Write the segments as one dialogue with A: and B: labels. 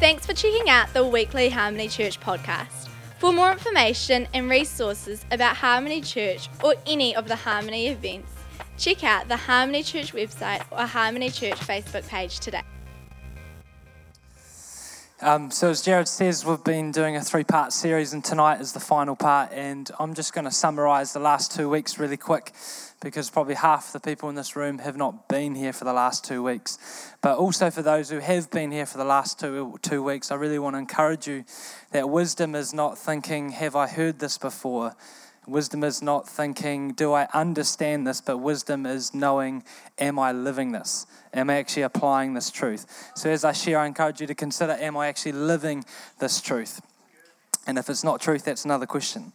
A: Thanks for checking out the weekly Harmony Church podcast. For more information and resources about Harmony Church or any of the Harmony events, check out the Harmony Church website or Harmony Church Facebook page today.
B: Um, so, as Jared says, we've been doing a three part series, and tonight is the final part. And I'm just going to summarize the last two weeks really quick because probably half the people in this room have not been here for the last two weeks. But also for those who have been here for the last two, two weeks, I really want to encourage you that wisdom is not thinking, Have I heard this before? Wisdom is not thinking, do I understand this? But wisdom is knowing, am I living this? Am I actually applying this truth? So, as I share, I encourage you to consider, am I actually living this truth? And if it's not truth, that's another question.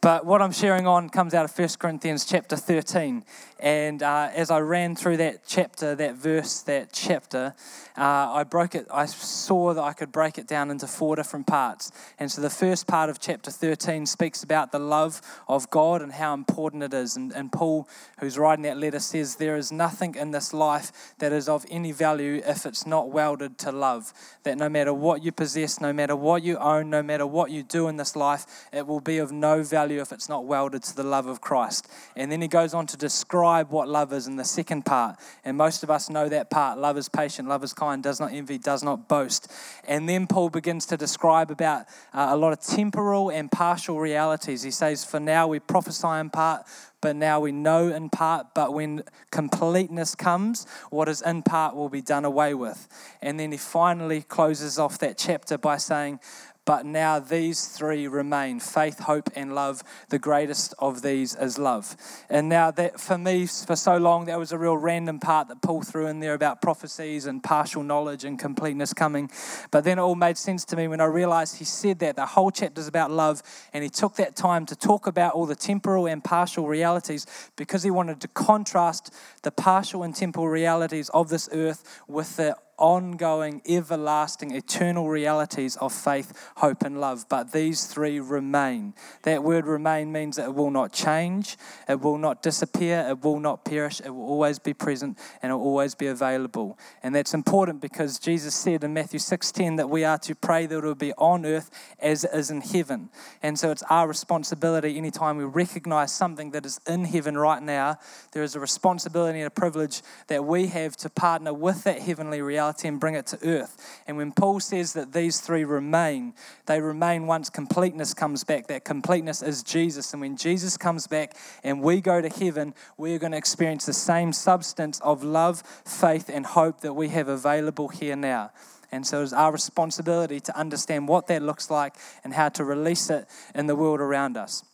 B: But what I'm sharing on comes out of 1 Corinthians chapter 13. And uh, as I ran through that chapter, that verse, that chapter, uh, I broke it, I saw that I could break it down into four different parts. And so the first part of chapter 13 speaks about the love of God and how important it is. And, and Paul, who's writing that letter, says, There is nothing in this life that is of any value if it's not welded to love. That no matter what you possess, no matter what you own, no matter what you do in this life, it will be of no value if it's not welded to the love of Christ. And then he goes on to describe what love is in the second part. And most of us know that part love is patient, love is kind, does not envy, does not boast. And then Paul begins to describe about uh, a lot of temporal and partial realities. He says, For now we prophesy in part, but now we know in part, but when completeness comes, what is in part will be done away with. And then he finally closes off that chapter by saying, but now these three remain faith, hope, and love. The greatest of these is love. And now, that for me, for so long, that was a real random part that Paul threw in there about prophecies and partial knowledge and completeness coming. But then it all made sense to me when I realized he said that the whole chapter is about love. And he took that time to talk about all the temporal and partial realities because he wanted to contrast the partial and temporal realities of this earth with the ongoing, everlasting, eternal realities of faith, hope, and love. But these three remain. That word remain means that it will not change, it will not disappear, it will not perish, it will always be present, and it will always be available. And that's important because Jesus said in Matthew 16 that we are to pray that it will be on earth as it is in heaven. And so it's our responsibility anytime we recognize something that is in heaven right now, there is a responsibility and a privilege that we have to partner with that heavenly reality reality and bring it to earth. And when Paul says that these three remain, they remain once completeness comes back. That completeness is Jesus. And when Jesus comes back and we go to heaven, we are going to experience the same substance of love, faith, and hope that we have available here now. And so it's our responsibility to understand what that looks like and how to release it in the world around us.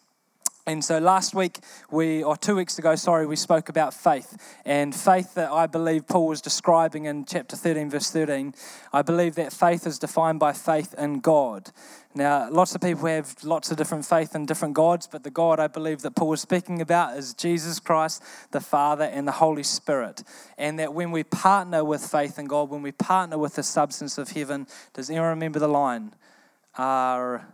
B: And so last week, we, or two weeks ago, sorry, we spoke about faith. And faith that I believe Paul was describing in chapter 13, verse 13, I believe that faith is defined by faith in God. Now, lots of people have lots of different faith in different gods, but the God I believe that Paul was speaking about is Jesus Christ, the Father, and the Holy Spirit. And that when we partner with faith in God, when we partner with the substance of heaven, does anyone remember the line? Our,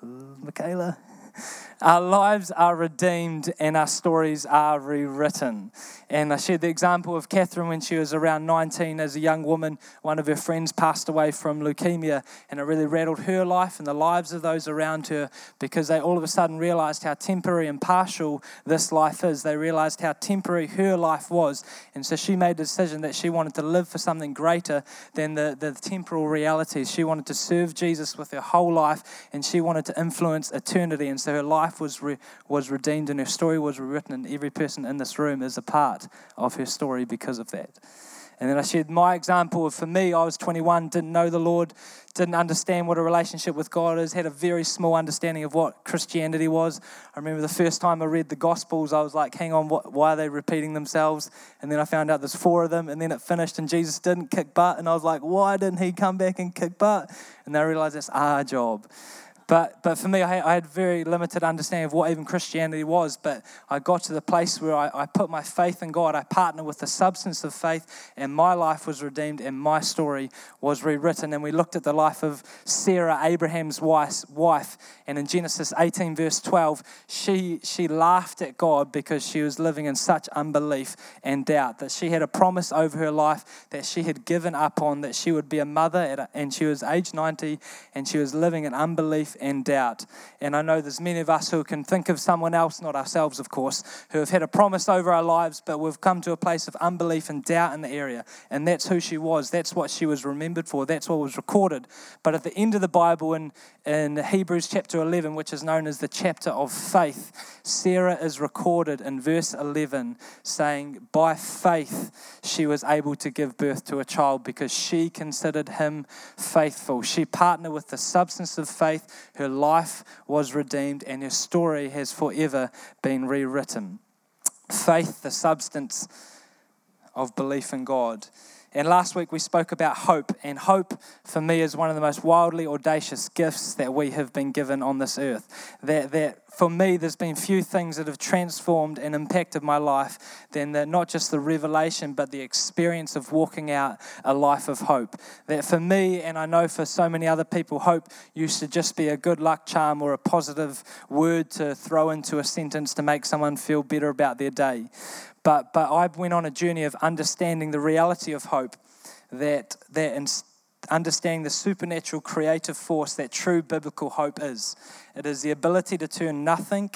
B: Michaela? Our lives are redeemed and our stories are rewritten. And I shared the example of Catherine when she was around 19 as a young woman. One of her friends passed away from leukemia, and it really rattled her life and the lives of those around her because they all of a sudden realized how temporary and partial this life is. They realized how temporary her life was. And so she made a decision that she wanted to live for something greater than the, the temporal realities. She wanted to serve Jesus with her whole life, and she wanted to influence eternity. And so her life was, re, was redeemed and her story was rewritten, and every person in this room is a part of her story because of that. And then I shared my example of for me, I was 21, didn't know the Lord, didn't understand what a relationship with God is, had a very small understanding of what Christianity was. I remember the first time I read the Gospels, I was like, hang on, what, why are they repeating themselves? And then I found out there's four of them, and then it finished, and Jesus didn't kick butt. And I was like, why didn't he come back and kick butt? And I realized that's our job. But, but for me, I, I had very limited understanding of what even Christianity was. But I got to the place where I, I put my faith in God. I partnered with the substance of faith, and my life was redeemed, and my story was rewritten. And we looked at the life of Sarah, Abraham's wife, wife and in Genesis 18, verse 12, she, she laughed at God because she was living in such unbelief and doubt that she had a promise over her life that she had given up on, that she would be a mother, and she was age 90, and she was living in unbelief and doubt. And I know there's many of us who can think of someone else, not ourselves, of course, who have had a promise over our lives, but we've come to a place of unbelief and doubt in the area. And that's who she was. That's what she was remembered for. That's what was recorded. But at the end of the Bible, in, in Hebrews chapter 11, which is known as the chapter of faith, Sarah is recorded in verse 11 saying, By faith she was able to give birth to a child because she considered him faithful. She partnered with the substance of faith. Her life was redeemed, and her story has forever been rewritten. Faith, the substance of belief in God. And last week we spoke about hope, and hope for me is one of the most wildly audacious gifts that we have been given on this earth. That, that for me, there's been few things that have transformed and impacted my life than the, not just the revelation, but the experience of walking out a life of hope. That for me, and I know for so many other people, hope used to just be a good luck charm or a positive word to throw into a sentence to make someone feel better about their day. But, but I went on a journey of understanding the reality of hope, that, that understanding the supernatural creative force that true biblical hope is. It is the ability to turn nothing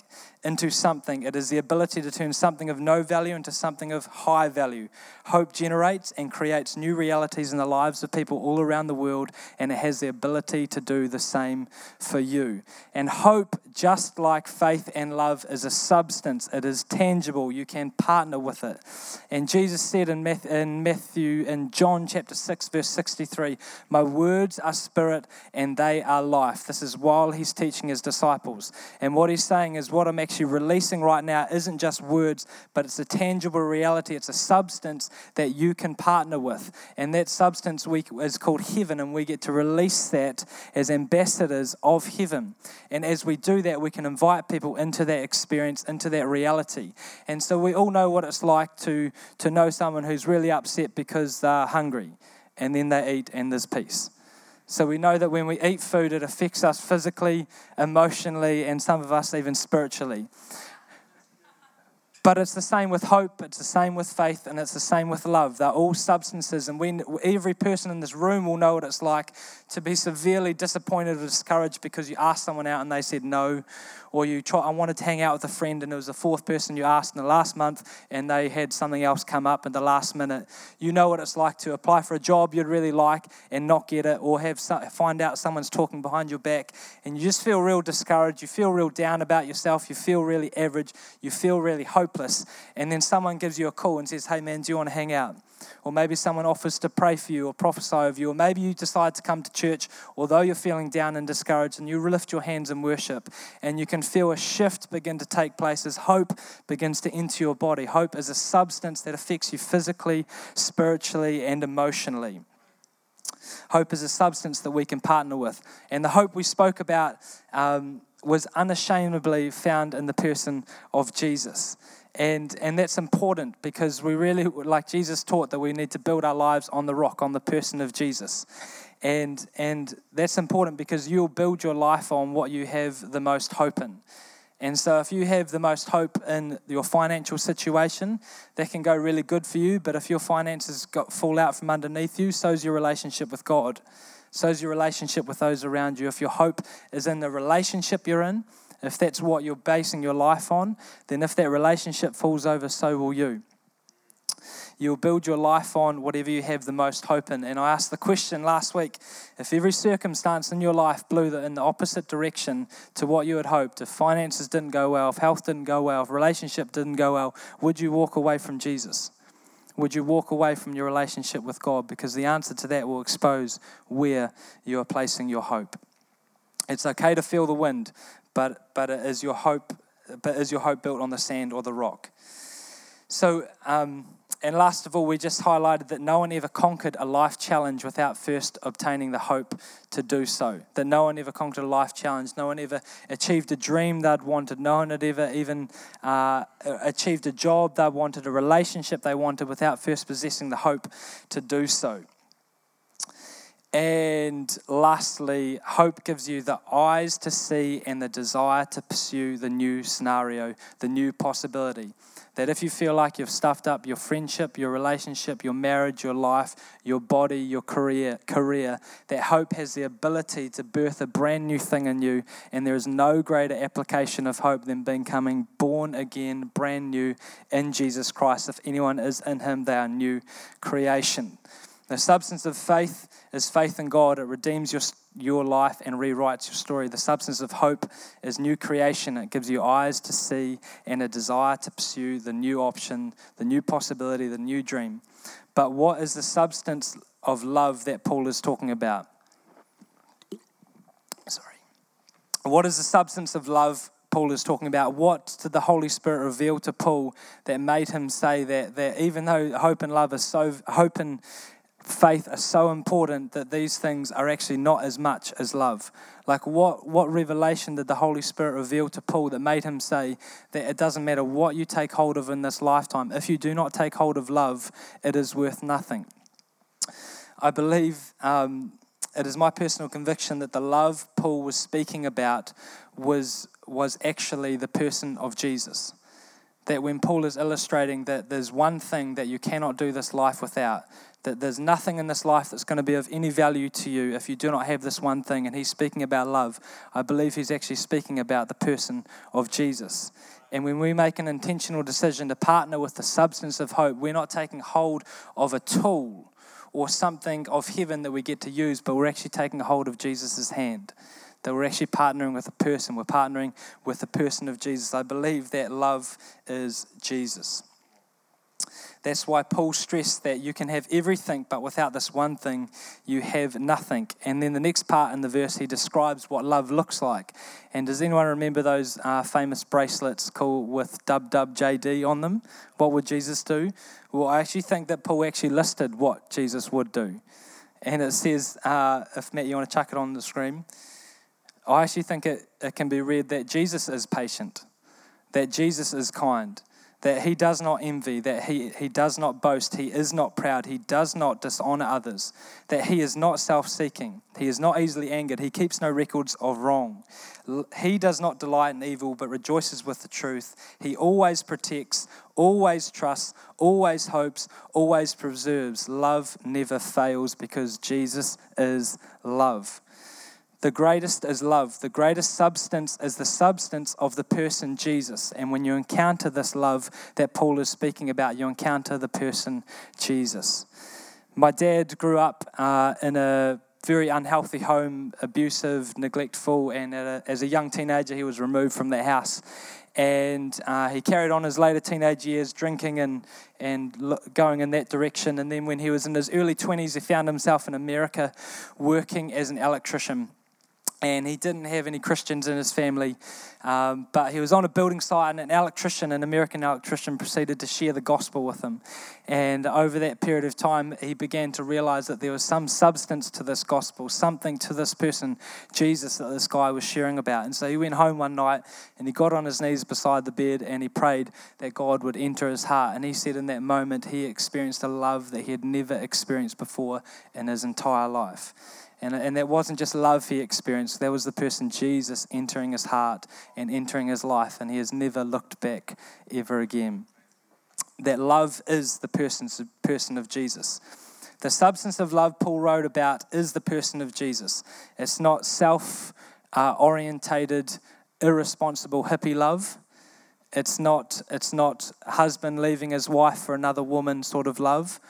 B: into something. It is the ability to turn something of no value into something of high value. Hope generates and creates new realities in the lives of people all around the world, and it has the ability to do the same for you. And hope, just like faith and love, is a substance, it is tangible. You can partner with it. And Jesus said in Matthew, in John chapter 6, verse 63, My words are spirit and they are life. This is while he's teaching his disciples. And what he's saying is, what I'm actually releasing right now isn't just words, but it's a tangible reality. It's a substance that you can partner with. And that substance we, is called heaven, and we get to release that as ambassadors of heaven. And as we do that, we can invite people into that experience, into that reality. And so we all know what it's like to, to know someone who's really upset because they're hungry, and then they eat, and there's peace. So we know that when we eat food, it affects us physically, emotionally, and some of us even spiritually. But it's the same with hope, it's the same with faith, and it's the same with love. They're all substances, and every person in this room will know what it's like to be severely disappointed or discouraged because you asked someone out and they said no, or you try, I wanted to hang out with a friend and it was the fourth person you asked in the last month and they had something else come up in the last minute. You know what it's like to apply for a job you'd really like and not get it, or have find out someone's talking behind your back and you just feel real discouraged. You feel real down about yourself. You feel really average. You feel really hopeless. And then someone gives you a call and says, Hey man, do you want to hang out? Or maybe someone offers to pray for you or prophesy over you. Or maybe you decide to come to church, although you're feeling down and discouraged, and you lift your hands in worship. And you can feel a shift begin to take place as hope begins to enter your body. Hope is a substance that affects you physically, spiritually, and emotionally. Hope is a substance that we can partner with. And the hope we spoke about um, was unashamedly found in the person of Jesus. And, and that's important because we really, like Jesus taught, that we need to build our lives on the rock, on the person of Jesus. And, and that's important because you'll build your life on what you have the most hope in. And so, if you have the most hope in your financial situation, that can go really good for you. But if your finances got fall out from underneath you, so's your relationship with God. So's your relationship with those around you. If your hope is in the relationship you're in, if that's what you're basing your life on, then if that relationship falls over, so will you. You'll build your life on whatever you have the most hope in. And I asked the question last week if every circumstance in your life blew in the opposite direction to what you had hoped, if finances didn't go well, if health didn't go well, if relationship didn't go well, would you walk away from Jesus? Would you walk away from your relationship with God? Because the answer to that will expose where you are placing your hope. It's okay to feel the wind, but, but is your hope but is your hope built on the sand or the rock? So um, and last of all, we just highlighted that no one ever conquered a life challenge without first obtaining the hope to do so. That no one ever conquered a life challenge. No one ever achieved a dream they'd wanted. No one had ever even uh, achieved a job they wanted, a relationship they wanted, without first possessing the hope to do so. And lastly, hope gives you the eyes to see and the desire to pursue the new scenario, the new possibility. That if you feel like you've stuffed up your friendship, your relationship, your marriage, your life, your body, your career, career, that hope has the ability to birth a brand new thing in you. And there is no greater application of hope than becoming born again, brand new in Jesus Christ. If anyone is in him, they are new creation. The substance of faith is faith in God. It redeems your, your life and rewrites your story. The substance of hope is new creation. It gives you eyes to see and a desire to pursue the new option, the new possibility, the new dream. But what is the substance of love that Paul is talking about? Sorry. What is the substance of love Paul is talking about. What did the Holy Spirit reveal to Paul that made him say that, that even though hope and love are so, hope and faith are so important that these things are actually not as much as love. Like, what, what revelation did the Holy Spirit reveal to Paul that made him say that it doesn't matter what you take hold of in this lifetime, if you do not take hold of love, it is worth nothing? I believe um, it is my personal conviction that the love Paul was speaking about was, was actually the person of Jesus that when Paul is illustrating that there's one thing that you cannot do this life without, that there's nothing in this life that's going to be of any value to you if you do not have this one thing. And he's speaking about love. I believe he's actually speaking about the person of Jesus. And when we make an intentional decision to partner with the substance of hope, we're not taking hold of a tool or something of heaven that we get to use, but we're actually taking hold of Jesus' hand. That we're actually partnering with a person. We're partnering with the person of Jesus. I believe that love is Jesus. That's why Paul stressed that you can have everything, but without this one thing, you have nothing. And then the next part in the verse, he describes what love looks like. And does anyone remember those uh, famous bracelets called with WWJD on them? What would Jesus do? Well, I actually think that Paul actually listed what Jesus would do. And it says, uh, if Matt, you want to chuck it on the screen, I actually think it, it can be read that Jesus is patient, that Jesus is kind that he does not envy, that he, he does not boast, he is not proud, he does not dishonor others, that he is not self seeking, he is not easily angered, he keeps no records of wrong. He does not delight in evil, but rejoices with the truth. He always protects, always trusts, always hopes, always preserves. Love never fails because Jesus is love. The greatest is love. The greatest substance is the substance of the person Jesus. And when you encounter this love that Paul is speaking about, you encounter the person Jesus. My dad grew up uh, in a very unhealthy home, abusive, neglectful, and a, as a young teenager, he was removed from that house. And uh, he carried on his later teenage years drinking and, and going in that direction. And then when he was in his early 20s, he found himself in America working as an electrician and he didn't have any Christians in his family. Um, but he was on a building site, and an electrician, an American electrician, proceeded to share the gospel with him. And over that period of time, he began to realize that there was some substance to this gospel, something to this person, Jesus, that this guy was sharing about. And so he went home one night and he got on his knees beside the bed and he prayed that God would enter his heart. And he said in that moment, he experienced a love that he had never experienced before in his entire life. And, and that wasn't just love he experienced, there was the person Jesus entering his heart and entering his life, and he has never looked back ever again. That love is the person's, person of Jesus. The substance of love Paul wrote about is the person of Jesus. It's not self uh, orientated, irresponsible hippie love. It's not, it's not husband leaving his wife for another woman sort of love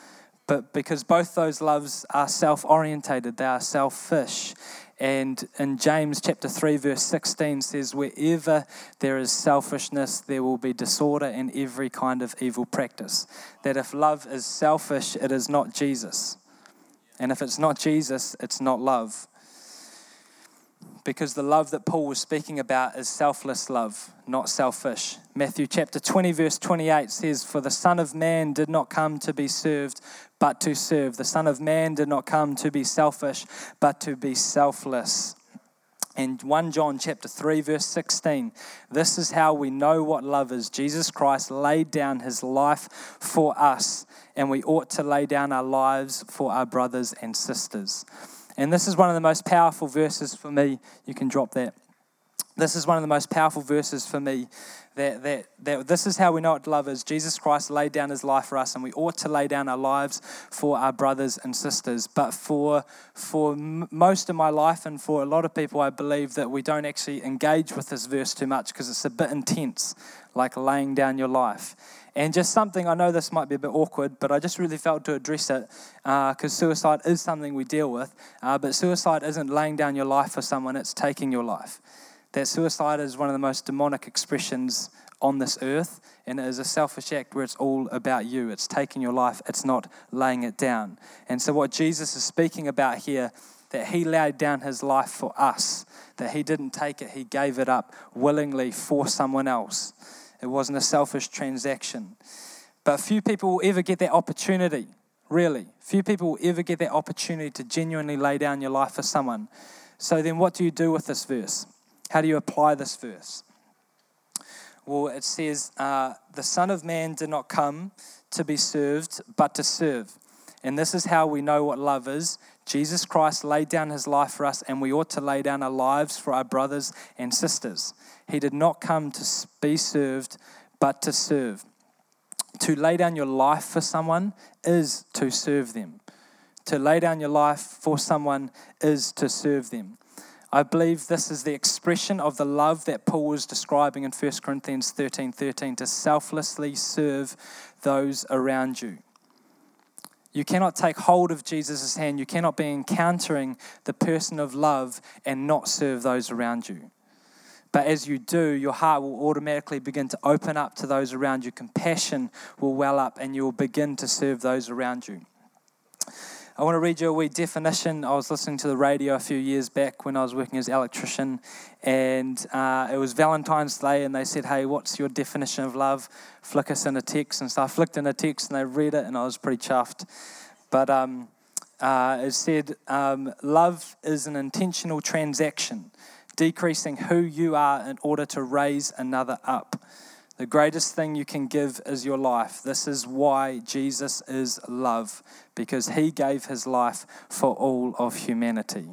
B: but because both those loves are self orientated, they are selfish. And in James chapter 3, verse 16 says, Wherever there is selfishness, there will be disorder and every kind of evil practice. That if love is selfish, it is not Jesus. And if it's not Jesus, it's not love. Because the love that Paul was speaking about is selfless love, not selfish. Matthew chapter 20, verse 28 says, For the Son of Man did not come to be served, but to serve. The Son of Man did not come to be selfish, but to be selfless. And 1 John chapter 3 verse 16 this is how we know what love is Jesus Christ laid down his life for us and we ought to lay down our lives for our brothers and sisters. And this is one of the most powerful verses for me. You can drop that. This is one of the most powerful verses for me. That, that, that this is how we know what love is. Jesus Christ laid down his life for us, and we ought to lay down our lives for our brothers and sisters. But for, for most of my life, and for a lot of people, I believe that we don't actually engage with this verse too much because it's a bit intense, like laying down your life. And just something, I know this might be a bit awkward, but I just really felt to address it because uh, suicide is something we deal with. Uh, but suicide isn't laying down your life for someone, it's taking your life. That suicide is one of the most demonic expressions on this earth, and it is a selfish act where it's all about you. It's taking your life, it's not laying it down. And so, what Jesus is speaking about here, that he laid down his life for us, that he didn't take it, he gave it up willingly for someone else. It wasn't a selfish transaction. But few people will ever get that opportunity, really. Few people will ever get that opportunity to genuinely lay down your life for someone. So then, what do you do with this verse? How do you apply this verse? Well, it says, uh, The Son of Man did not come to be served, but to serve. And this is how we know what love is. Jesus Christ laid down his life for us, and we ought to lay down our lives for our brothers and sisters. He did not come to be served, but to serve. To lay down your life for someone is to serve them. To lay down your life for someone is to serve them. I believe this is the expression of the love that Paul was describing in 1 Corinthians 13 13 to selflessly serve those around you. You cannot take hold of Jesus' hand. You cannot be encountering the person of love and not serve those around you. But as you do, your heart will automatically begin to open up to those around you. Compassion will well up and you will begin to serve those around you. I want to read you a wee definition. I was listening to the radio a few years back when I was working as an electrician, and uh, it was Valentine's Day, and they said, Hey, what's your definition of love? Flick us in a text. And so I flicked in a text, and they read it, and I was pretty chuffed. But um, uh, it said, um, Love is an intentional transaction, decreasing who you are in order to raise another up. The greatest thing you can give is your life. This is why Jesus is love, because he gave his life for all of humanity.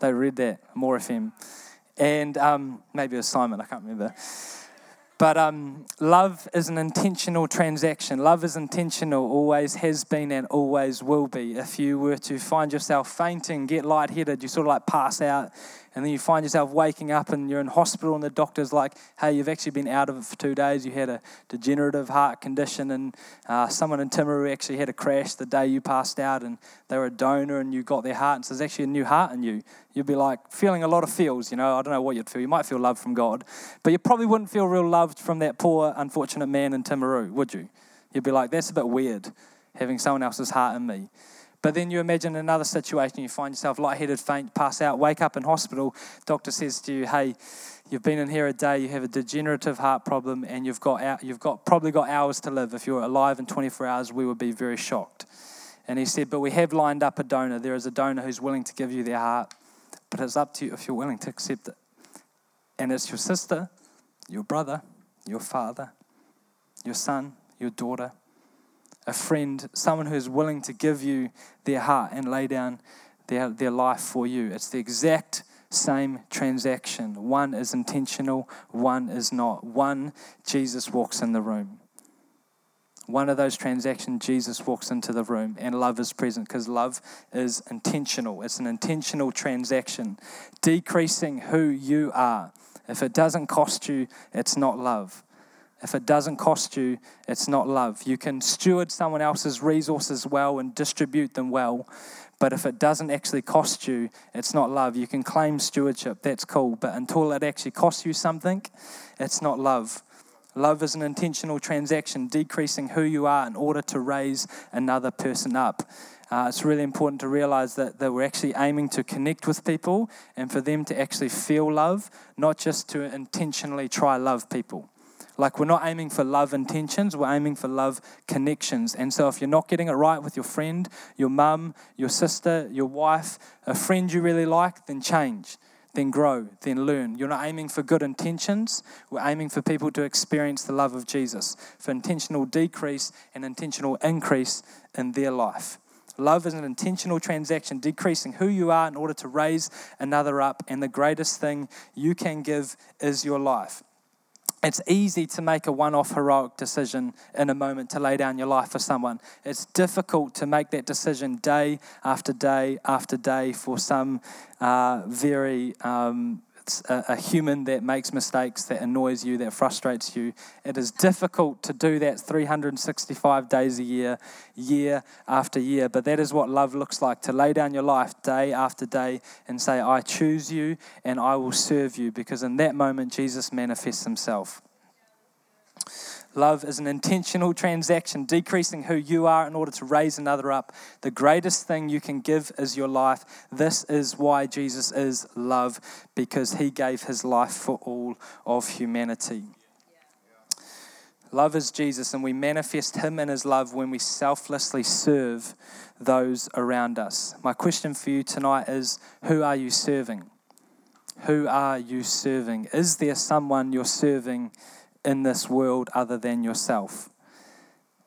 B: They read that, More of him. And um, maybe it was Simon, I can't remember. But um, love is an intentional transaction. Love is intentional, always has been and always will be. If you were to find yourself fainting, get lightheaded, you sort of like pass out, and then you find yourself waking up and you're in hospital and the doctor's like hey you've actually been out of it for two days. You had a degenerative heart condition and uh, someone in timaru actually had a crash the day you passed out and they were a donor and you got their heart and so there's actually a new heart in you. You'd be like feeling a lot of feels you know? I don't know what you'd feel. You might feel love from god but you probably wouldn't feel real loved from that poor unfortunate man in timaru would you? You'd be like that's a bit weird having someone else's heart in me but then you imagine another situation, you find yourself lightheaded, faint, pass out, wake up in hospital. Doctor says to you, "Hey, you've been in here a day. You have a degenerative heart problem, and you've got you've got probably got hours to live. If you're alive in 24 hours, we would be very shocked." And he said, "But we have lined up a donor. There is a donor who's willing to give you their heart, but it's up to you if you're willing to accept it. And it's your sister, your brother, your father, your son, your daughter." A friend, someone who is willing to give you their heart and lay down their, their life for you. It's the exact same transaction. One is intentional, one is not. One, Jesus walks in the room. One of those transactions, Jesus walks into the room and love is present because love is intentional. It's an intentional transaction, decreasing who you are. If it doesn't cost you, it's not love. If it doesn't cost you, it's not love. You can steward someone else's resources well and distribute them well, but if it doesn't actually cost you, it's not love. You can claim stewardship, that's cool, but until it actually costs you something, it's not love. Love is an intentional transaction, decreasing who you are in order to raise another person up. uh, it's really important to realize that, that we're actually aiming to connect with people and for them to actually feel love, not just to intentionally try love people. Like, we're not aiming for love intentions, we're aiming for love connections. And so, if you're not getting it right with your friend, your mum, your sister, your wife, a friend you really like, then change, then grow, then learn. You're not aiming for good intentions, we're aiming for people to experience the love of Jesus, for intentional decrease and intentional increase in their life. Love is an intentional transaction, decreasing who you are in order to raise another up. And the greatest thing you can give is your life. It's easy to make a one off heroic decision in a moment to lay down your life for someone. It's difficult to make that decision day after day after day for some uh, very um, a, a, human that makes mistakes, that annoys you, that frustrates you. It is difficult to do that 365 days a year, year after year. But that is what love looks like to lay down your life day after day and say, I choose you and I will serve you. Because in that moment, Jesus manifests himself. Love is an intentional transaction, decreasing who you are in order to raise another up. The greatest thing you can give is your life. This is why Jesus is love, because he gave his life for all of humanity. Love is Jesus, and we manifest him in his love when we selflessly serve those around us. My question for you tonight is Who are you serving? Who are you serving? Is there someone you're serving? In this world other than yourself.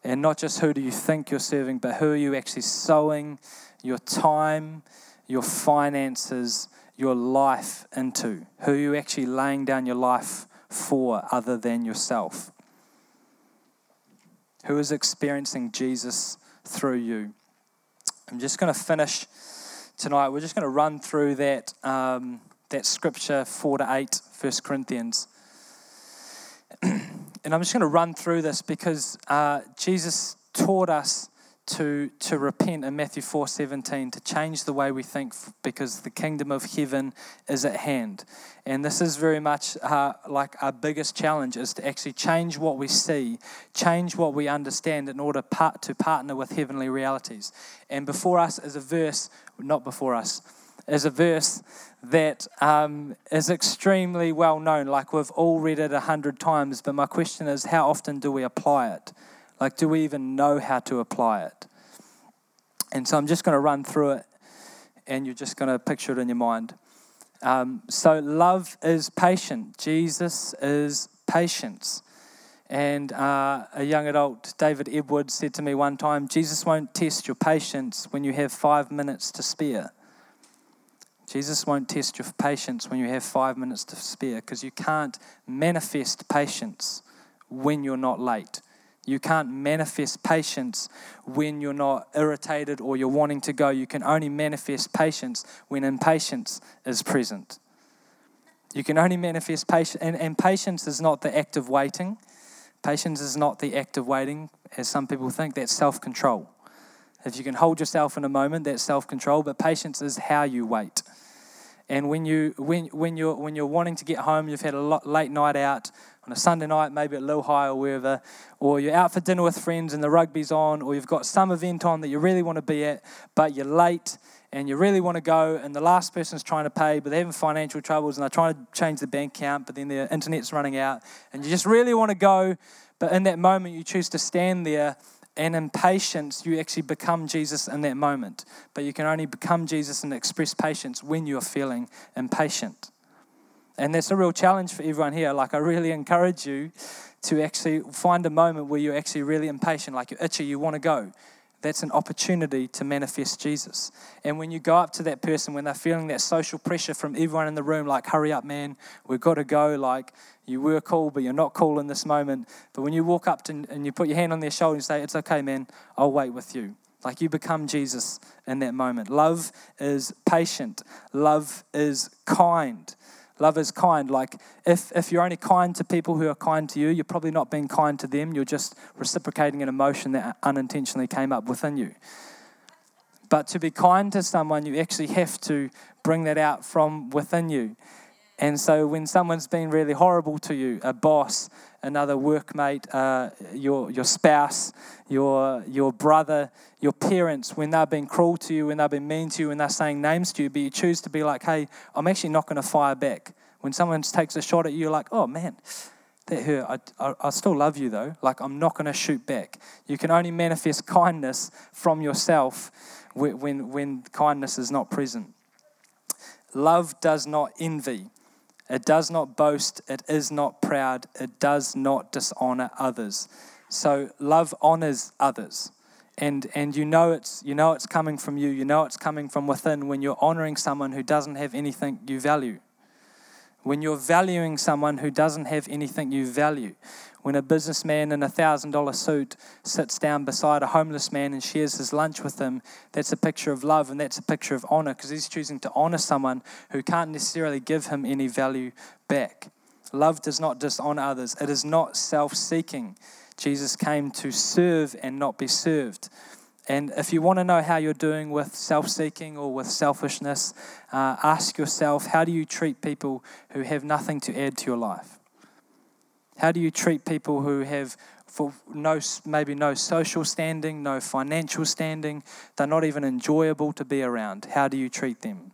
B: And not just who do you think you're serving, but who are you actually sowing your time, your finances, your life into? Who are you actually laying down your life for other than yourself? Who is experiencing Jesus through you? I'm just going to finish tonight. We're just going to run through that, um, that scripture 4 to 8, 1 Corinthians. And I'm just going to run through this because uh, Jesus taught us to, to repent in Matthew 4:17 to change the way we think because the kingdom of heaven is at hand. And this is very much uh, like our biggest challenge is to actually change what we see, change what we understand in order part, to partner with heavenly realities. And before us is a verse, not before us, is a verse that um, is extremely well known. Like we've all read it a hundred times, but my question is how often do we apply it? Like, do we even know how to apply it? And so I'm just going to run through it, and you're just going to picture it in your mind. Um, so, love is patient. Jesus is patience. And uh, a young adult, David Edwards, said to me one time Jesus won't test your patience when you have five minutes to spare. Jesus won't test your patience when you have five minutes to spare because you can't manifest patience when you're not late. You can't manifest patience when you're not irritated or you're wanting to go. You can only manifest patience when impatience is present. You can only manifest patience, and, and patience is not the act of waiting. Patience is not the act of waiting, as some people think, that's self control. If you can hold yourself in a moment, that's self control, but patience is how you wait. And when, you, when, when, you're, when you're wanting to get home, you've had a lot, late night out on a Sunday night, maybe at High or wherever, or you're out for dinner with friends and the rugby's on, or you've got some event on that you really want to be at, but you're late and you really want to go, and the last person's trying to pay, but they're having financial troubles and they're trying to change the bank account, but then their internet's running out, and you just really want to go, but in that moment you choose to stand there and in patience, you actually become Jesus in that moment. But you can only become Jesus and express patience when you're feeling impatient. And that's a real challenge for everyone here. Like, I really encourage you to actually find a moment where you're actually really impatient, like you're itchy, you want to go that's an opportunity to manifest Jesus. And when you go up to that person, when they're feeling that social pressure from everyone in the room, like, hurry up, man, we've got to go, like, you were cool, but you're not cool in this moment. But when you walk up to, and you put your hand on their shoulder and say, it's okay, man, I'll wait with you. Like you become Jesus in that moment. Love is patient, love is kind. Love is kind. Like, if, if you're only kind to people who are kind to you, you're probably not being kind to them. You're just reciprocating an emotion that unintentionally came up within you. But to be kind to someone, you actually have to bring that out from within you. And so when someone's been really horrible to you, a boss, another workmate, uh, your, your spouse, your, your brother, your parents, when they've been cruel to you, when they've been mean to you, when they're saying names to you, but you choose to be like, hey, I'm actually not going to fire back. When someone takes a shot at you, you're like, oh man, that hurt. I, I, I still love you though. Like, I'm not going to shoot back. You can only manifest kindness from yourself when, when, when kindness is not present. Love does not envy. It does not boast. It is not proud. It does not dishonor others. So love honors others. And, and you know it's you know it's coming from you you know it's coming from within when you're honoring someone who doesn't have anything you value when you're valuing someone who doesn't have anything you value when a businessman in a thousand dollar suit sits down beside a homeless man and shares his lunch with him, that's a picture of love and that's a picture of honor because he's choosing to honor someone who can't necessarily give him any value back. Love does not dishonor others, it is not self seeking. Jesus came to serve and not be served. And if you want to know how you're doing with self seeking or with selfishness, uh, ask yourself how do you treat people who have nothing to add to your life? How do you treat people who have for no maybe no social standing, no financial standing, they're not even enjoyable to be around. How do you treat them?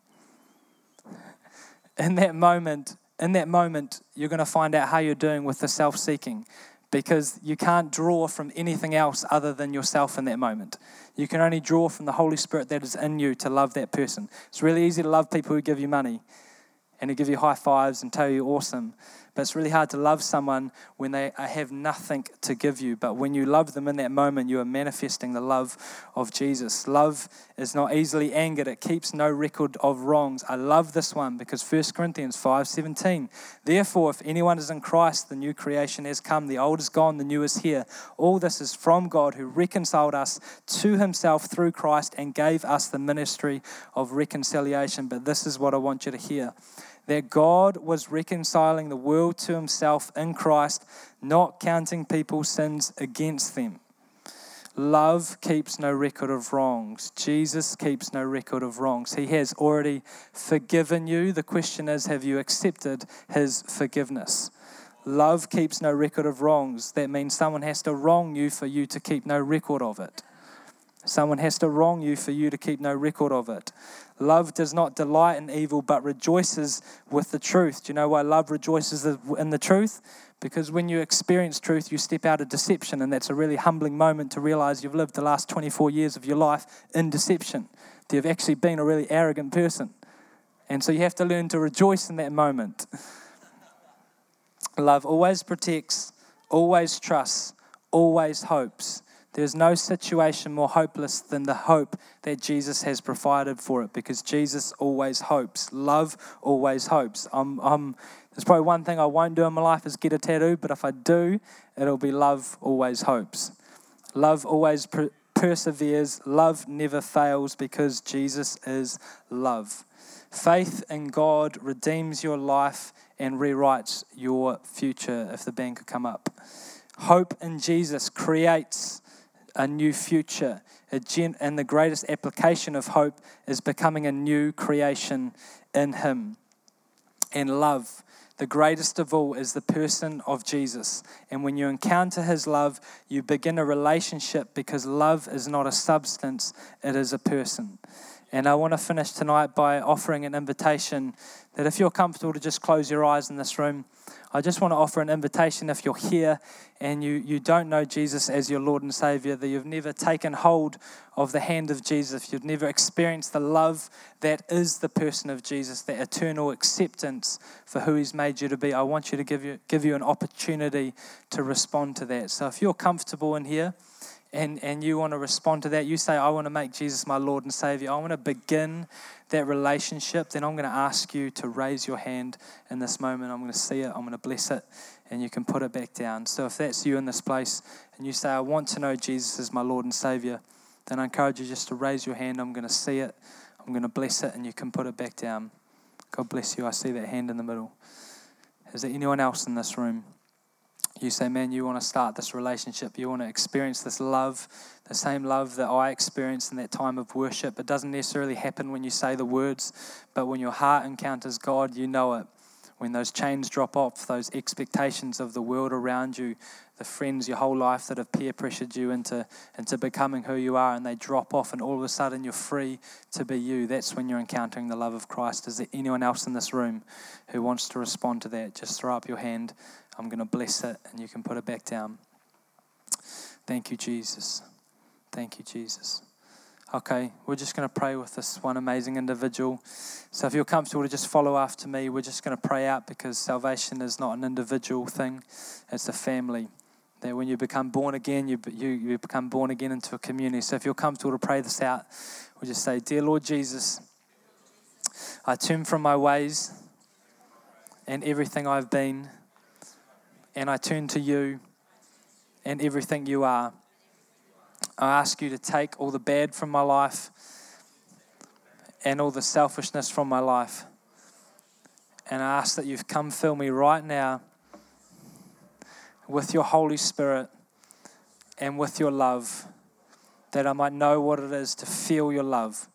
B: In that moment, in that moment, you're going to find out how you're doing with the self-seeking because you can't draw from anything else other than yourself in that moment. You can only draw from the Holy Spirit that is in you to love that person. It's really easy to love people who give you money and who give you high fives and tell you awesome. But it's really hard to love someone when they have nothing to give you. But when you love them in that moment, you are manifesting the love of Jesus. Love is not easily angered, it keeps no record of wrongs. I love this one because 1 Corinthians 5:17. Therefore, if anyone is in Christ, the new creation has come, the old is gone, the new is here. All this is from God who reconciled us to himself through Christ and gave us the ministry of reconciliation. But this is what I want you to hear that God was reconciling the world to himself in Christ, not counting people's sins against them. Love keeps no record of wrongs. Jesus keeps no record of wrongs. He has already forgiven you. The question is, have you accepted his forgiveness? Love keeps no record of wrongs. That means someone has to wrong you for you to keep no record of it. Someone has to wrong you for you to keep no record of it. Love does not delight in evil, but rejoices with the truth. Do you know why love rejoices in the truth? Because when you experience truth, you step out of deception, and that's a really humbling moment to realize you've lived the last 24 years of your life in deception. That you've actually been a really arrogant person. And so you have to learn to rejoice in that moment. Love always protects, always trusts, always hopes there's no situation more hopeless than the hope that Jesus has provided for it because Jesus always hopes. Love always hopes. I'm, I'm, there's probably one thing I won't do in my life is get a tattoo, but if I do, it'll be love always hopes. Love always per- perseveres. Love never fails because Jesus is love. Faith in God redeems your life and rewrites your future if the band could come up. Hope in Jesus creates a new future. Gen- and the greatest application of hope is becoming a new creation in Him. And love, the greatest of all, is the person of Jesus. And when you encounter His love, you begin a relationship because love is not a substance, it is a person. And I want to finish tonight by offering an invitation that if you're comfortable to just close your eyes in this room, I just want to offer an invitation if you're here and you, you don't know Jesus as your Lord and Savior, that you've never taken hold of the hand of Jesus, you've never experienced the love that is the person of Jesus, that eternal acceptance for who He's made you to be, I want you to give you, give you an opportunity to respond to that. So if you're comfortable in here, and, and you want to respond to that, you say, I want to make Jesus my Lord and Savior. I want to begin that relationship, then I'm going to ask you to raise your hand in this moment. I'm going to see it, I'm going to bless it, and you can put it back down. So if that's you in this place and you say, I want to know Jesus as my Lord and Savior, then I encourage you just to raise your hand. I'm going to see it, I'm going to bless it, and you can put it back down. God bless you. I see that hand in the middle. Is there anyone else in this room? You say, man, you want to start this relationship, you want to experience this love, the same love that I experienced in that time of worship. It doesn't necessarily happen when you say the words, but when your heart encounters God, you know it. when those chains drop off, those expectations of the world around you, the friends your whole life that have peer pressured you into, into becoming who you are, and they drop off, and all of a sudden you're free to be you. That's when you're encountering the love of Christ. Is there anyone else in this room who wants to respond to that? Just throw up your hand. I'm going to bless it, and you can put it back down. Thank you, Jesus. Thank you, Jesus. Okay, we're just going to pray with this one amazing individual. So if you're comfortable to just follow after me, we're just going to pray out because salvation is not an individual thing, it's a family. That when you become born again, you, you, you become born again into a community. So if you're comfortable to pray this out, we'll just say, Dear Lord Jesus, I turn from my ways and everything I've been, and I turn to you and everything you are. I ask you to take all the bad from my life and all the selfishness from my life. And I ask that you've come fill me right now with your Holy Spirit and with your love, that I might know what it is to feel your love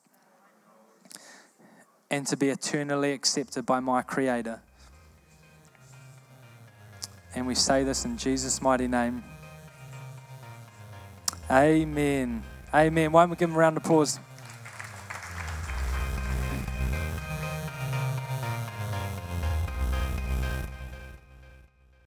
B: and to be eternally accepted by my Creator. And we say this in Jesus' mighty name. Amen. Amen. Why don't we give him a round of applause?